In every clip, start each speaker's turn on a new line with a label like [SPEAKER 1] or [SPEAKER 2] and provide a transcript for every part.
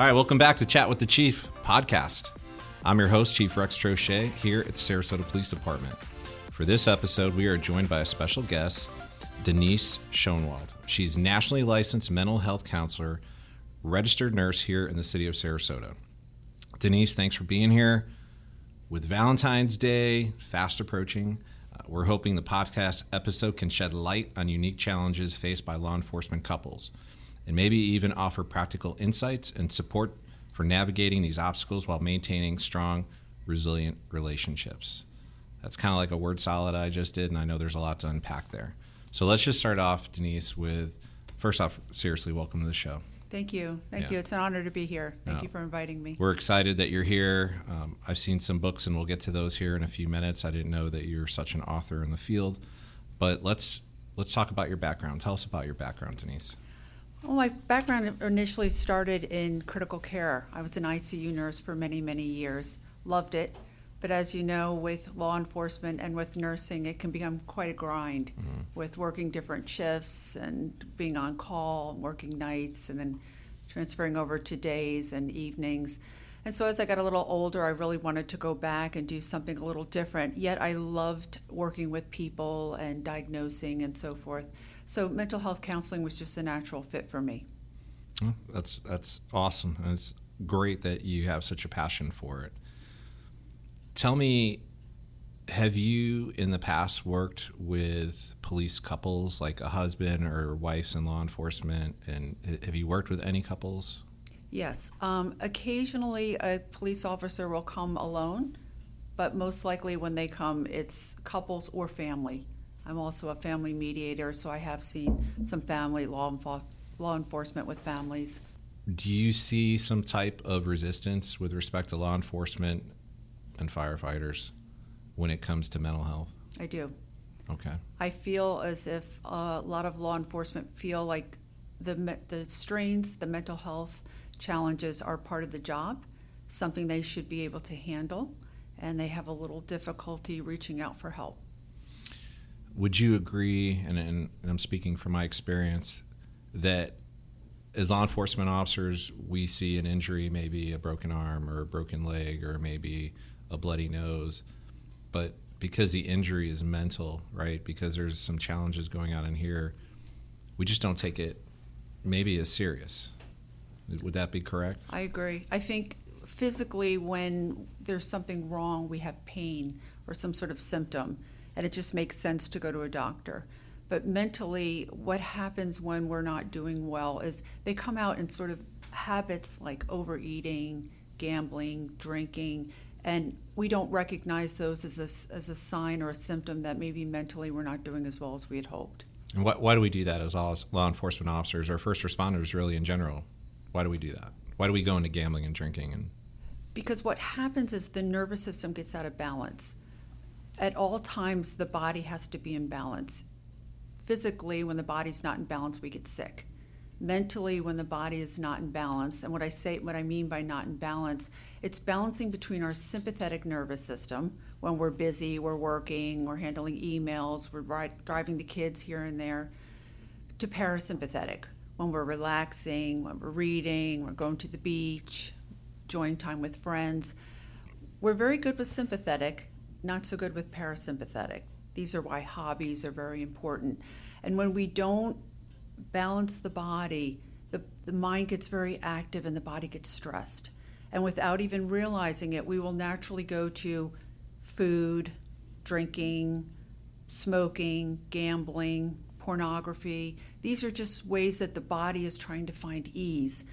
[SPEAKER 1] All right, welcome back to Chat with the Chief podcast. I'm your host, Chief Rex Troche, here at the Sarasota Police Department. For this episode, we are joined by a special guest, Denise Schonwald. She's nationally licensed mental health counselor, registered nurse here in the city of Sarasota. Denise, thanks for being here. With Valentine's Day fast approaching, uh, we're hoping the podcast episode can shed light on unique challenges faced by law enforcement couples and maybe even offer practical insights and support for navigating these obstacles while maintaining strong, resilient relationships. That's kind of like a word salad I just did, and I know there's a lot to unpack there. So let's just start off, Denise, with first off, seriously, welcome to the show.
[SPEAKER 2] Thank you. Thank
[SPEAKER 1] Yeah.
[SPEAKER 2] you. It's an honor to be here. Thank
[SPEAKER 1] Yeah.
[SPEAKER 2] you for inviting me.
[SPEAKER 1] We're excited that you're here. Um, I've seen some books, and we'll get to those here in a few minutes. I didn't know that you're such an author in the field, but let's let's talk about your background. Tell us about your background, Denise.
[SPEAKER 2] Well, my background initially started in critical care. I was an ICU nurse for many, many years. Loved it. But as you know, with law enforcement and with nursing, it can become quite a grind mm-hmm. with working different shifts and being on call, working nights, and then transferring over to days and evenings. And so as I got a little older, I really wanted to go back and do something a little different. Yet I loved working with people and diagnosing and so forth. So mental health counseling was just a natural fit for me.
[SPEAKER 1] That's that's awesome. And it's great that you have such a passion for it. Tell me, have you in the past worked with police couples, like a husband or wives in law enforcement, and have you worked with any couples?
[SPEAKER 2] Yes. Um, occasionally, a police officer will come alone, but most likely when they come, it's couples or family. I'm also a family mediator, so I have seen some family law, enfo- law enforcement with families.
[SPEAKER 1] Do you see some type of resistance with respect to law enforcement and firefighters when it comes to mental health?
[SPEAKER 2] I do.
[SPEAKER 1] Okay.
[SPEAKER 2] I feel as if a lot of law enforcement feel like the the strains, the mental health challenges are part of the job, something they should be able to handle, and they have a little difficulty reaching out for help.
[SPEAKER 1] Would you agree, and, and I'm speaking from my experience, that as law enforcement officers, we see an injury, maybe a broken arm or a broken leg or maybe a bloody nose, but because the injury is mental, right? Because there's some challenges going on in here, we just don't take it maybe as serious. Would that be correct?
[SPEAKER 2] I agree. I think physically, when there's something wrong, we have pain or some sort of symptom, and it just makes sense to go to a doctor. But mentally, what happens when we're not doing well is they come out in sort of habits like overeating, gambling, drinking, and we don't recognize those as a, as a sign or a symptom that maybe mentally we're not doing as well as we had hoped.
[SPEAKER 1] And why, why do we do that as law, law enforcement officers or first responders, really in general? Why do we do that? Why do we go into gambling and drinking? And
[SPEAKER 2] Because what happens is the nervous system gets out of balance. At all times, the body has to be in balance. Physically, when the body's not in balance, we get sick. Mentally, when the body is not in balance, and what I say, what I mean by not in balance, it's balancing between our sympathetic nervous system when we're busy, we're working, we're handling emails, we're ri- driving the kids here and there, to parasympathetic when we're relaxing, when we're reading, we're going to the beach, enjoying time with friends. We're very good with sympathetic, not so good with parasympathetic. These are why hobbies are very important. And when we don't balance the body, the, the mind gets very active and the body gets stressed. And without even realizing it, we will naturally go to food, drinking, smoking, gambling, pornography. These are just ways that the body is trying to find ease,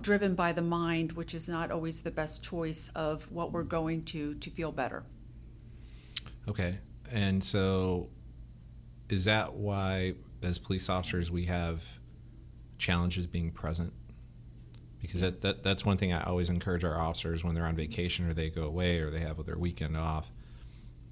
[SPEAKER 2] driven by the mind, which is not always the best choice of what we're going to to feel better.
[SPEAKER 1] Okay. And so is that why as police officers we have challenges being present? Because that, that that's one thing I always encourage our officers when they're on vacation or they go away or they have their weekend off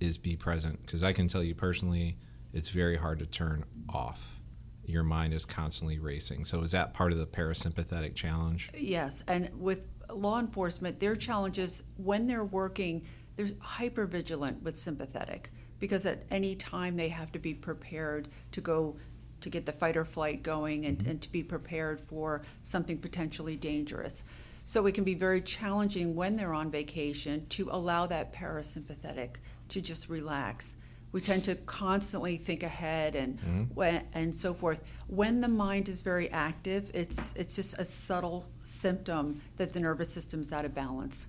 [SPEAKER 1] is be present because I can tell you personally it's very hard to turn off. Your mind is constantly racing. So is that part of the parasympathetic challenge?
[SPEAKER 2] Yes, and with law enforcement, their challenges when they're working, they're hyper vigilant with sympathetic because at any time they have to be prepared to go to get the fight or flight going and, mm-hmm. and to be prepared for something potentially dangerous. So it can be very challenging when they're on vacation to allow that parasympathetic to just relax. We tend to constantly think ahead and mm-hmm. and so forth. When the mind is very active, it's it's just a subtle symptom that the nervous system is out of balance.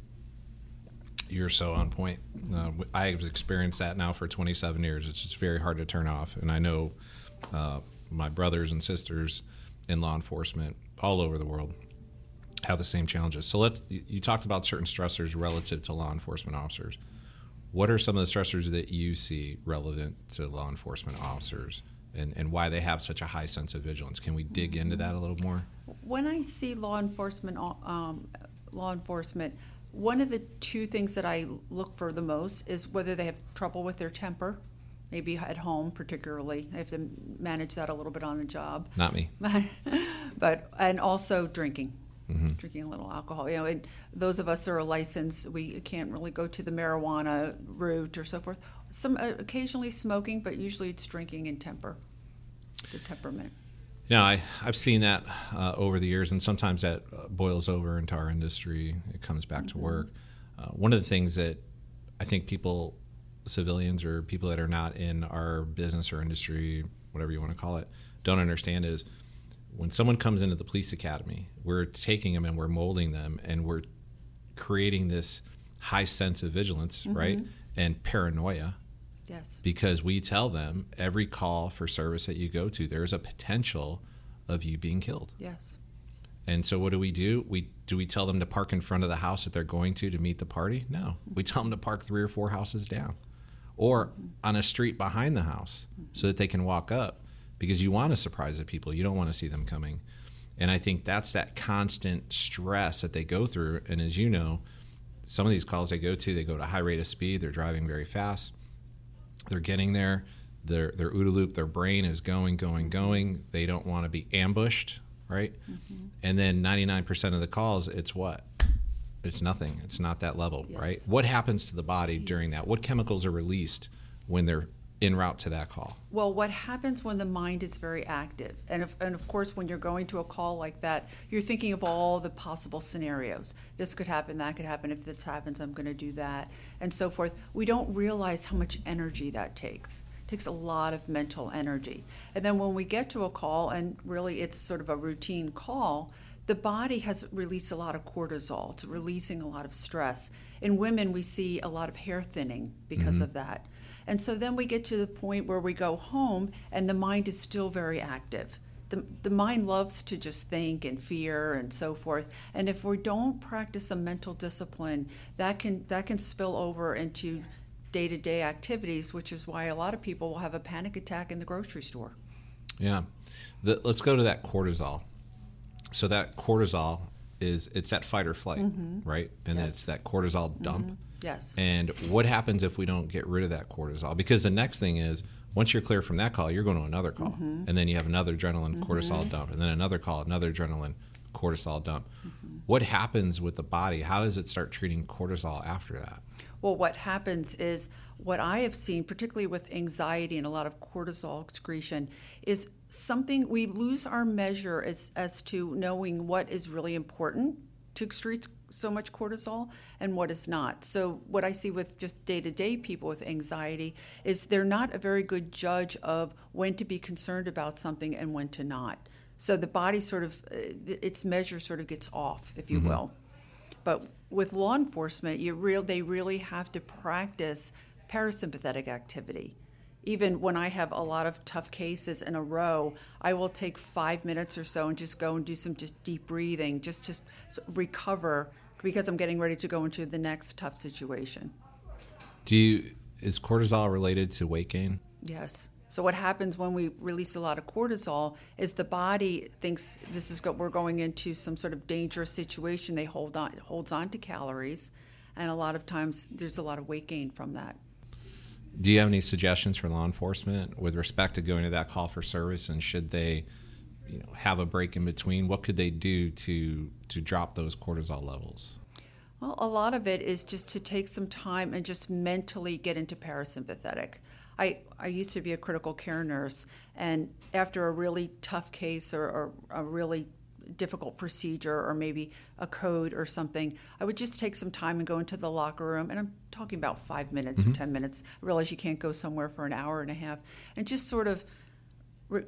[SPEAKER 1] You're so on point. Uh, I've experienced that now for 27 years. It's just very hard to turn off, and I know uh, my brothers and sisters in law enforcement all over the world have the same challenges. So let's you talked about certain stressors relative to law enforcement officers. What are some of the stressors that you see relevant to law enforcement officers and, and why they have such a high sense of vigilance? Can we dig into that a little more?
[SPEAKER 2] When I see law enforcement um, law enforcement, one of the two things that I look for the most is whether they have trouble with their temper maybe at home particularly. I have to manage that a little bit on the job.
[SPEAKER 1] Not me.
[SPEAKER 2] but and also drinking. Mm-hmm. Drinking a little alcohol, you know, and those of us that are licensed, we can't really go to the marijuana route or so forth. Some uh, occasionally smoking, but usually it's drinking and temper, the temperament.
[SPEAKER 1] Yeah, I, I've seen that uh, over the years, and sometimes that uh, boils over into our industry. It comes back mm-hmm. to work. Uh, one of the things that I think people civilians or people that are not in our business or industry, whatever you want to call it, don't understand is when someone comes into the police academy, we're taking them and we're molding them and we're creating this high sense of vigilance, mm-hmm. right? And paranoia.
[SPEAKER 2] Yes.
[SPEAKER 1] Because we tell them every call for service that you go to, there's a potential of you being killed.
[SPEAKER 2] Yes.
[SPEAKER 1] And so what do we do? We do we tell them to park in front of the house that they're going to to meet the party? No. We tell them to park 3 or 4 houses down or on a street behind the house so that they can walk up because you want to surprise the people. You don't want to see them coming. And I think that's that constant stress that they go through. And as you know, some of these calls they go to, they go to high rate of speed, they're driving very fast, they're getting there, their their OODA loop, their brain is going, going, going. They don't want to be ambushed, right? Mm-hmm. And then 99% of the calls, it's what? it's nothing. It's not that level, yes. right? What happens to the body yes. during that? What chemicals are released when they're en route to that call?
[SPEAKER 2] Well, what happens when the mind is very active? And, if, and of course, when you're going to a call like that, you're thinking of all the possible scenarios. This could happen, that could happen. If this happens, I'm going to do that, and so forth. We don't realize how much energy that takes. It takes a lot of mental energy. And then when we get to a call, and really it's sort of a routine call, the body has released a lot of cortisol, it's releasing a lot of stress. In women, we see a lot of hair thinning because mm-hmm. of that. And so then we get to the point where we go home and the mind is still very active. The, the mind loves to just think and fear and so forth. And if we don't practice a mental discipline, that can that can spill over into day-to-day activities, which is why a lot of people will have a panic attack in the grocery store.
[SPEAKER 1] Yeah. The, let's go to that cortisol so that cortisol is it's that fight or flight, mm-hmm. right? And yes. it's that cortisol dump. Mm-hmm.
[SPEAKER 2] Yes.
[SPEAKER 1] And what happens if we don't get rid of that cortisol? Because the next thing is once you're clear from that call, you're going to another call, mm-hmm. and then you have another adrenaline cortisol mm-hmm. dump, and then another call, another adrenaline cortisol dump. Mm-hmm. What happens with the body? How does it start treating cortisol after that?
[SPEAKER 2] Well, what happens is what I have seen, particularly with anxiety and a lot of cortisol excretion, is something we lose our measure as, as to knowing what is really important to excrete so much cortisol and what is not. So, what I see with just day to day people with anxiety is they're not a very good judge of when to be concerned about something and when to not. So, the body sort of, uh, its measure sort of gets off, if you mm-hmm. will. But with law enforcement, you real, they really have to practice parasympathetic activity even when I have a lot of tough cases in a row, I will take five minutes or so and just go and do some just deep breathing, just to recover because I'm getting ready to go into the next tough situation.
[SPEAKER 1] Do you is cortisol related to weight gain?
[SPEAKER 2] Yes. So what happens when we release a lot of cortisol is the body thinks this is go, we're going into some sort of dangerous situation. They hold on holds on to calories, and a lot of times there's a lot of weight gain from that.
[SPEAKER 1] Do you have any suggestions for law enforcement with respect to going to that call for service, and should they, you know, have a break in between? What could they do to to drop those cortisol levels?
[SPEAKER 2] Well, a lot of it is just to take some time and just mentally get into parasympathetic. I, I used to be a critical care nurse, and after a really tough case or, or a really difficult procedure or maybe a code or something, I would just take some time and go into the locker room. And I'm talking about five minutes mm-hmm. or 10 minutes. I realize you can't go somewhere for an hour and a half. And just sort of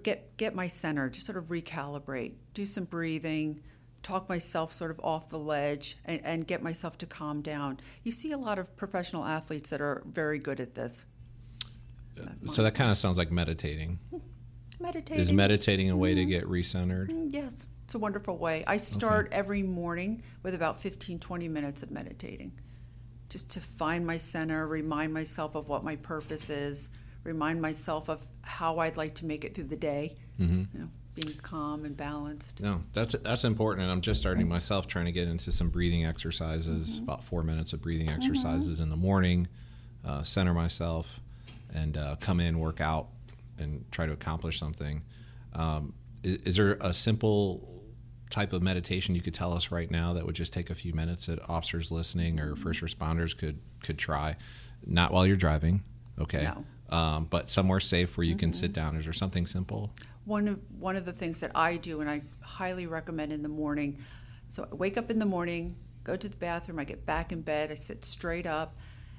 [SPEAKER 2] get, get my center, just sort of recalibrate, do some breathing, talk myself sort of off the ledge, and, and get myself to calm down. You see a lot of professional athletes that are very good at this.
[SPEAKER 1] So that kind of sounds like meditating.
[SPEAKER 2] Meditating.
[SPEAKER 1] Is meditating a way mm-hmm. to get recentered?
[SPEAKER 2] Mm, yes, it's a wonderful way. I start okay. every morning with about 15, 20 minutes of meditating just to find my center, remind myself of what my purpose is, remind myself of how I'd like to make it through the day. Mm-hmm. You know, being calm and balanced.
[SPEAKER 1] No, that's that's important. And I'm just starting myself trying to get into some breathing exercises, mm-hmm. about four minutes of breathing mm-hmm. exercises in the morning, uh, center myself, and uh, come in, work out, and try to accomplish something. Um, is, is, there a simple type of meditation you could tell us right now that would just take a few minutes that officers listening or first responders could could try? Not while you're driving, okay? No. Um, but somewhere safe where you mm-hmm. can sit down. Is there something simple?
[SPEAKER 2] One of one of the things that I do, and I highly recommend in the morning. So I wake up in the morning, go to the bathroom, I get back in bed, I sit straight up,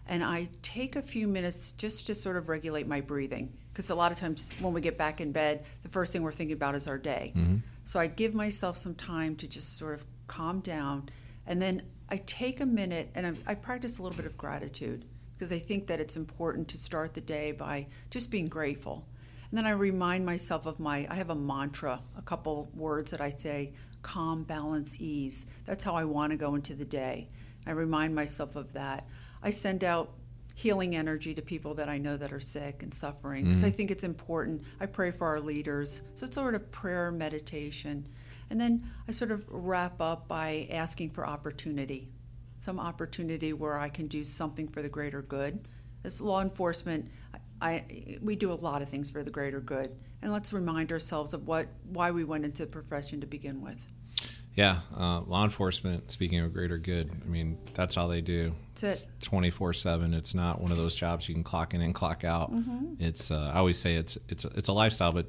[SPEAKER 2] and I take a few minutes just to sort of regulate my breathing. Because a lot of times when we get back in bed, the first thing we're thinking about is our day. Mm-hmm. So I give myself some time to just sort of calm down, and then I take a minute and I, I practice a little bit of gratitude because I think that it's important to start the day by just being grateful. And then I remind myself of my, I have a mantra, a couple words that I say calm, balance, ease. That's how I want to go into the day. I remind myself of that. I send out healing energy to people that I know that are sick and suffering because mm. I think it's important. I pray for our leaders. So it's sort of prayer meditation. And then I sort of wrap up by asking for opportunity some opportunity where I can do something for the greater good. As law enforcement, I, we do a lot of things for the greater good, and let's remind ourselves of what why we went into the profession to begin with.
[SPEAKER 1] Yeah, uh, law enforcement. Speaking of greater good, I mean that's all they do.
[SPEAKER 2] That's it.
[SPEAKER 1] Twenty four seven. It's not one of those jobs you can clock in and clock out. Mm-hmm. It's. Uh, I always say it's it's a, it's a lifestyle, but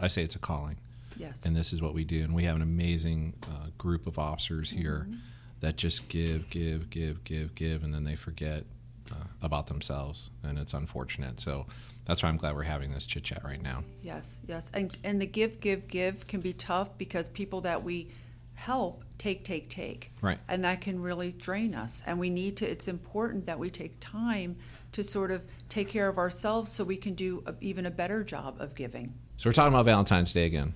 [SPEAKER 1] I say it's a calling.
[SPEAKER 2] Yes.
[SPEAKER 1] And this is what we do, and we have an amazing uh, group of officers here. Mm-hmm that just give, give, give, give, give, and then they forget uh, about themselves, and it's unfortunate. So that's why I'm glad we're having this chit chat right now.
[SPEAKER 2] Yes, yes, and and the give, give, give can be tough because people that we help take, take, take,
[SPEAKER 1] right,
[SPEAKER 2] and that can really drain us. And we need to. It's important that we take time to sort of take care of ourselves so we can do a, even a better job of giving.
[SPEAKER 1] So we're talking about Valentine's Day again.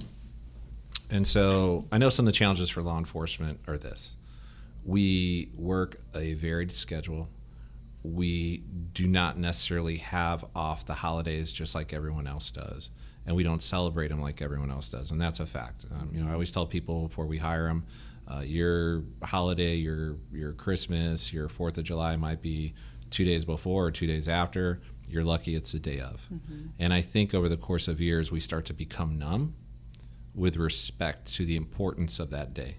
[SPEAKER 1] And so I know some of the challenges for law enforcement are this we work a varied schedule. We do not necessarily have off the holidays just like everyone else does, and we don't celebrate them like everyone else does, and that's a fact. Um, you know, I always tell people before we hire them, uh, your holiday, your your Christmas, your Fourth of July might be two days before or two days after. You're lucky it's the day of. Mm-hmm. And I think over the course of years, we start to become numb with respect to the importance of that day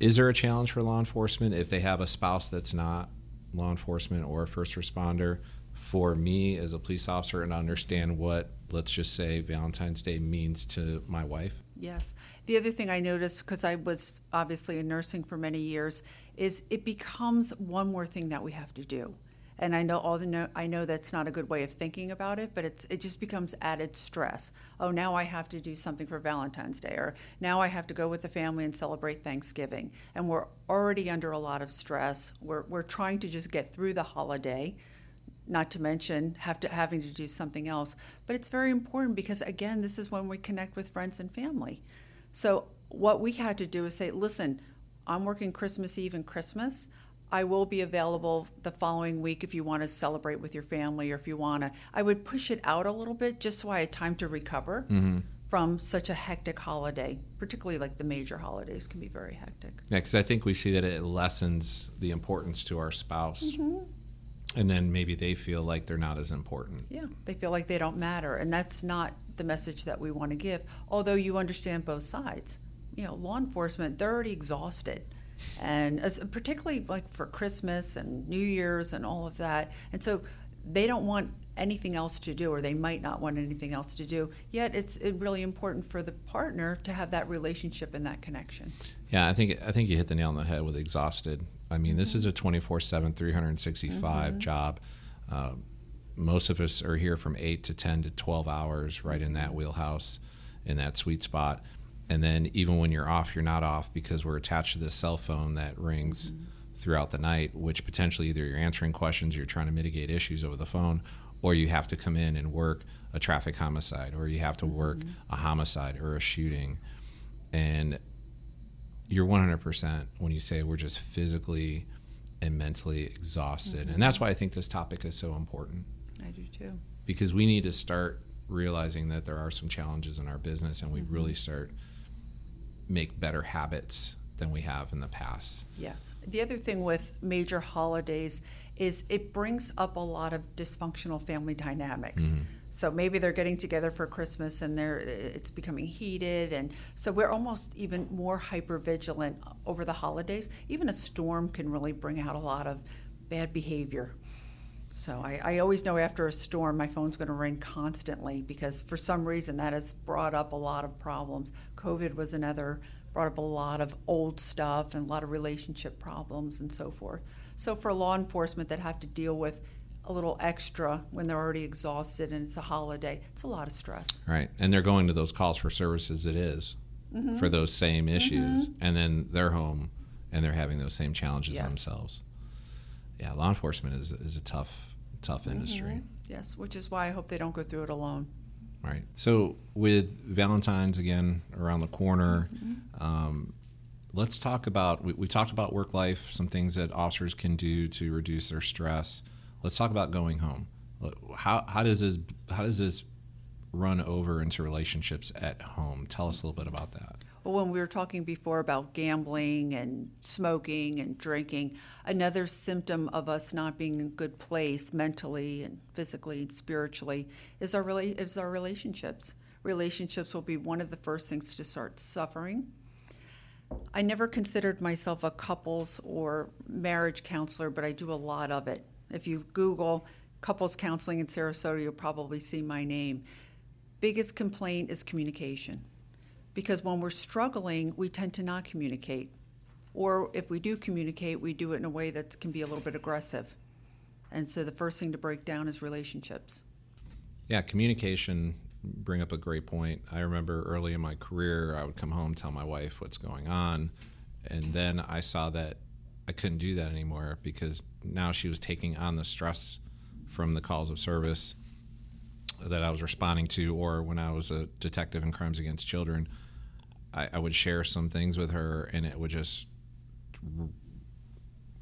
[SPEAKER 1] is there a challenge for law enforcement if they have a spouse that's not law enforcement or a first responder? For me as a police officer, and understand what, let's just say, Valentine's Day means to my wife?
[SPEAKER 2] Yes. The other thing I noticed, because I was obviously in nursing for many years, is it becomes one more thing that we have to do and I know all the no, I know that's not a good way of thinking about it, but it's it just becomes added stress. Oh, now I have to do something for Valentine's Day, or now I have to go with the family and celebrate Thanksgiving, and we're already under a lot of stress. We're we're trying to just get through the holiday, not to mention have to having to do something else. But it's very important because again, this is when we connect with friends and family. So what we had to do is say, listen, I'm working Christmas Eve and Christmas. I will be available the following week if you want to celebrate with your family or if you want to. I would push it out a little bit just so I had time to recover mm-hmm. from such a hectic holiday, particularly like the major holidays can be very hectic.
[SPEAKER 1] Yeah, because I think we see that it lessens the importance to our spouse. Mm-hmm. And then maybe they feel like they're not as important.
[SPEAKER 2] Yeah, they feel like they don't matter. And that's not the message that we want to give, although you understand both sides. You know, law enforcement, they're already exhausted and as, particularly like for Christmas and New Year's and all of that. And so they don't want anything else to do or they might not want anything else to do yet it's really important for the partner to have that relationship and that connection
[SPEAKER 1] yeah i think i think you hit the nail on the head with exhausted i mean mm-hmm. this is a 24-7 365 mm-hmm. job uh, most of us are here from 8 to 10 to 12 hours right in that wheelhouse in that sweet spot and then even when you're off you're not off because we're attached to this cell phone that rings mm-hmm. throughout the night which potentially either you're answering questions you're trying to mitigate issues over the phone or you have to come in and work a traffic homicide, or you have to work mm-hmm. a homicide or a shooting. And you're 100% when you say we're just physically and mentally exhausted. Mm-hmm. And that's why I think this topic is so important.
[SPEAKER 2] I do too.
[SPEAKER 1] Because we need to start realizing that there are some challenges in our business and we mm-hmm. really start make better habits than we have in the past.
[SPEAKER 2] Yes. The other thing with major holidays is it brings up a lot of dysfunctional family dynamics. Mm-hmm. So maybe they're getting together for Christmas and they're it's becoming heated and so we're almost even more hyper vigilant over the holidays. Even a storm can really bring out a lot of bad behavior. So I, I always know after a storm my phone's going to ring constantly because for some reason that has brought up a lot of problems. COVID was another brought up a lot of old stuff and a lot of relationship problems and so forth. So for law enforcement that have to deal with a little extra when they're already exhausted and it's a holiday, it's a lot of stress.
[SPEAKER 1] Right. And they're going to those calls for services it is mm-hmm. for those same issues. Mm-hmm. And then they're home and they're having those same challenges yes. themselves. Yeah, law enforcement is, is a tough, tough mm-hmm. industry.
[SPEAKER 2] Yes, which is why I hope they don't go through it alone.
[SPEAKER 1] Right. So with Valentine's again around the corner, mm-hmm. um, let's talk about we, we talked about work life, some things that officers can do to reduce their stress. Let's talk about going home. How how does this how does this run over into relationships at home? Tell us a little bit about that.
[SPEAKER 2] Well, when we were talking before about gambling and smoking and drinking, another symptom of us not being in a good place mentally and physically and spiritually is our is our relationships. Relationships will be one of the first things to start suffering I never considered myself a couples or marriage counselor, but I do a lot of it. If you Google couples counseling in Sarasota, you'll probably see my name. Biggest complaint is communication. Because when we're struggling, we tend to not communicate. Or if we do communicate, we do it in a way that can be a little bit aggressive. And so the first thing to break down is relationships.
[SPEAKER 1] Yeah, communication bring up a great point. I remember early in my career, I would come home, tell my wife what's going on, and then I saw that I couldn't do that anymore because now she was taking on the stress from the calls of service that I was responding to, or when I was a detective in crimes against children, I, I would share some things with her, and it would just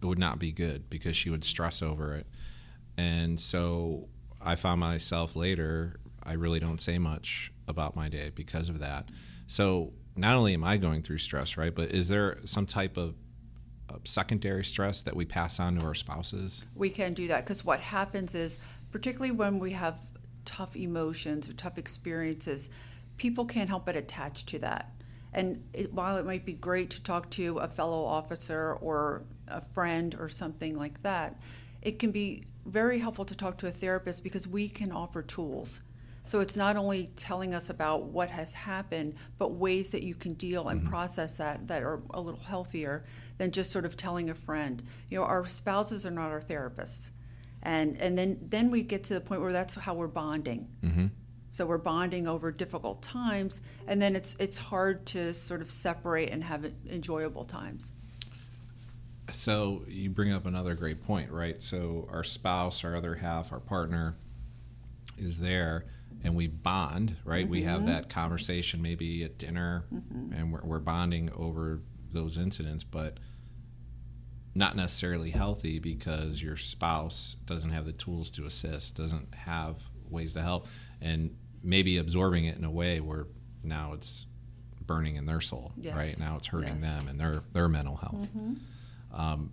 [SPEAKER 1] it would not be good because she would stress over it, and so I found myself later I really don't say much about my day because of that. So not only am I going through stress, right, but is there some type of secondary stress that we pass on to our spouses?
[SPEAKER 2] We can do that because what happens is, particularly when we have tough emotions or tough experiences, people can't help but attach to that. And it, while it might be great to talk to a fellow officer or a friend or something like that, it can be very helpful to talk to a therapist because we can offer tools so it's not only telling us about what has happened, but ways that you can deal and mm-hmm. process that that are a little healthier than just sort of telling a friend. You know, our spouses are not our therapists. And and then then we get to the point where that's how we're bonding. Mm-hmm. So we're bonding over difficult times, and then it's it's hard to sort of separate and have enjoyable times.
[SPEAKER 1] So you bring up another great point, right? So our spouse, our other half, our partner is there and we bond, right? Mm-hmm. We have mm-hmm. that conversation maybe at dinner, mm-hmm. and we're, we're, bonding over those incidents, but not necessarily healthy because your spouse doesn't have the tools to assist, doesn't have ways to help, and maybe absorbing it in a way where now it's burning in their soul, yes. right? Now it's hurting yes. them and their their mental health. Mm-hmm. Um,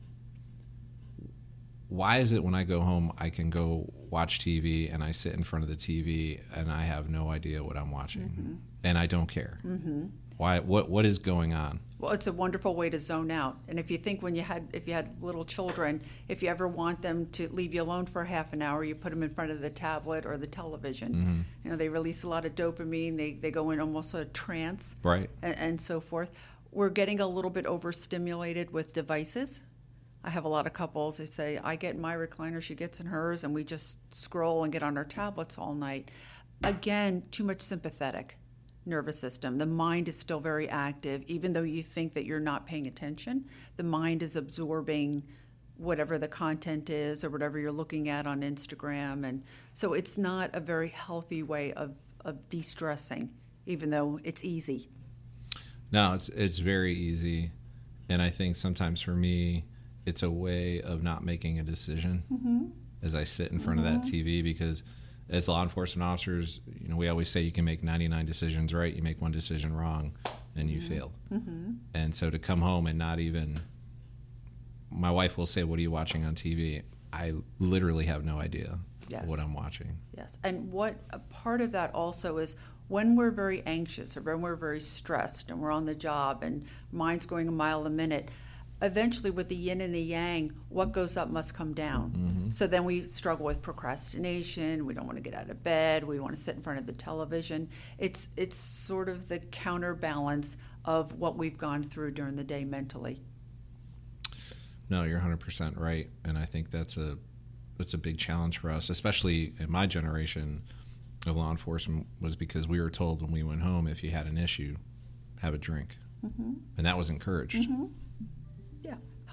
[SPEAKER 1] why is it when I go home I can go watch TV and I sit in front of the TV and I have no idea what I'm watching mm-hmm. and I don't care? Mm-hmm. Why? What? What is going on?
[SPEAKER 2] Well, it's a wonderful way to zone out. And if you think when you had if you had little children, if you ever want them to leave you alone for half an hour, you put them in front of the tablet or the television.
[SPEAKER 1] Mm-hmm.
[SPEAKER 2] You know, they release a lot of dopamine. They they go in almost a trance,
[SPEAKER 1] Right.
[SPEAKER 2] and, and so forth. We're getting a little bit overstimulated with devices. I have a lot of couples. They say, I get in my recliner, she gets in hers, and we just scroll and get on our tablets all night. Again, too much sympathetic nervous system. The mind is still very active, even though you think that you're not paying attention. The mind is absorbing whatever the content is or whatever you're looking at on Instagram. And so it's not a very healthy way of, of de stressing, even though it's easy.
[SPEAKER 1] No, it's it's very easy, and I think sometimes for me, it's a way of not making a decision
[SPEAKER 2] Mm-hmm.
[SPEAKER 1] as I sit in front of that TV because. As law enforcement officers, you know, we always say you can make 99 decisions right, you make one decision wrong, and you fail.
[SPEAKER 2] Mm-hmm.
[SPEAKER 1] And so to come home and not even, my wife will say, "What are you watching on TV?" I literally have no idea
[SPEAKER 2] Yes.
[SPEAKER 1] what I'm watching.
[SPEAKER 2] Yes, and what a part of that also is when we're very anxious or when we're very stressed and we're on the job and mind's going a mile a minute. Eventually, with the yin and the yang, what goes up must come down. Mm-hmm. So then we struggle with procrastination. We don't want to get out of bed. We want to sit in front of the television. It's it's sort of the counterbalance of what we've gone through during the day mentally.
[SPEAKER 1] No, you're 100% right, and I think that's a that's a big challenge for us, especially in my generation of law enforcement, was because we were told when we went home, if you had an issue, have a drink, mm-hmm. and that was encouraged.
[SPEAKER 2] Yeah,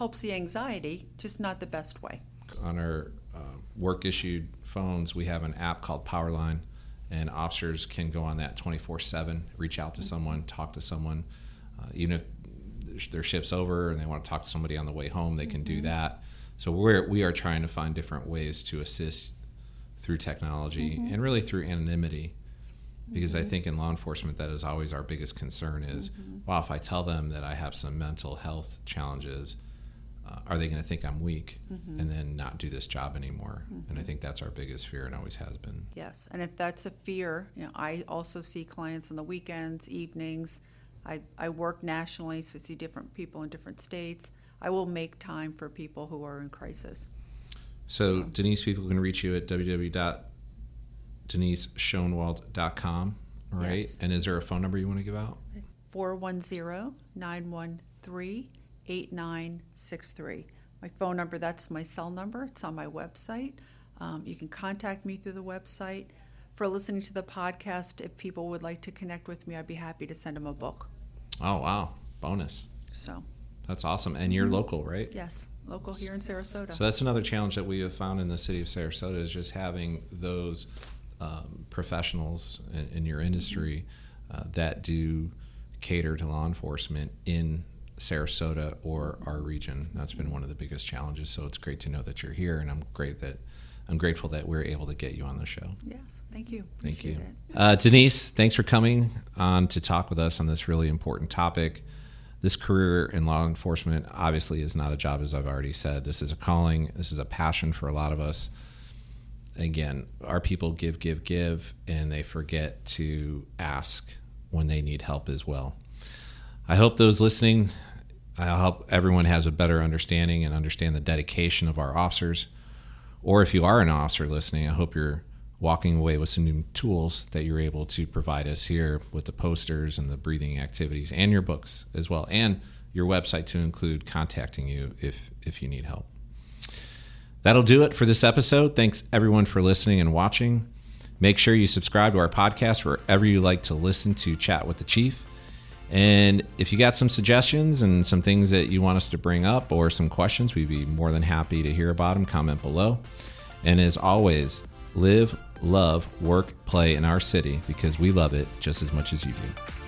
[SPEAKER 2] helps the anxiety, just not the best way.
[SPEAKER 1] On our uh, work issued phones, we have an app called Powerline, and officers can go on that 24 7, reach out to mm-hmm. someone, talk to someone, uh, even if their ship's over and they want to talk to somebody on the way home, they can do mm-hmm. that. So we're we are trying to find different ways to assist through technology mm-hmm. and really through anonymity, because I think in law enforcement that is always our biggest concern is, wow, if I tell them that I have some mental health challenges, uh, are they going to think I'm weak and then not do this job anymore? And I think that's our biggest fear and always has been.
[SPEAKER 2] Yes, and if that's a fear, you know, I also see clients on the weekends, evenings. I, I work nationally, so I see different people in different states. I will make time for people who are in crisis.
[SPEAKER 1] So, Denise, people can reach you at www.deniseschonwald.com, right?
[SPEAKER 2] Yes.
[SPEAKER 1] And is there a phone number you want to give out?
[SPEAKER 2] 410 913 8963. My phone number, that's my cell number. It's on my website. Um, you can contact me through the website. For listening to the podcast, if people would like to connect with me, I'd be happy to send them a book.
[SPEAKER 1] Oh, wow. Bonus.
[SPEAKER 2] So,
[SPEAKER 1] That's awesome. And you're local, right?
[SPEAKER 2] yes, local here in Sarasota.
[SPEAKER 1] So that's another challenge that we have found in the city of Sarasota is just having those um, professionals in, in your industry uh, that do cater to law enforcement in Sarasota or our region. That's been one of the biggest challenges. So it's great to know that you're here, and I'm great that I'm grateful that we're able to get you on the show.
[SPEAKER 2] Yes, thank you.
[SPEAKER 1] Thank you.
[SPEAKER 2] Appreciate it.
[SPEAKER 1] Uh, Denise, thanks for coming on to talk with us on this really important topic. This career in law enforcement obviously is not a job, as I've already said. This is a calling, this is a passion for a lot of us. Again, our people give, give, give, and they forget to ask when they need help as well. I hope those listening, I hope everyone has a better understanding and understand the dedication of our officers or if you are an officer listening, I hope you're walking away with some new tools that you're able to provide us here with the posters and the breathing activities and your books as well, and your website to include contacting you if if you need help. That'll do it for this episode. Thanks everyone for listening and watching. Make sure you subscribe to our podcast wherever you like to listen to Chat with the Chief. And if you got some suggestions and some things that you want us to bring up or some questions, we'd be more than happy to hear about them. Comment below. And as always, live, love, work, play in our city because we love it just as much as you do.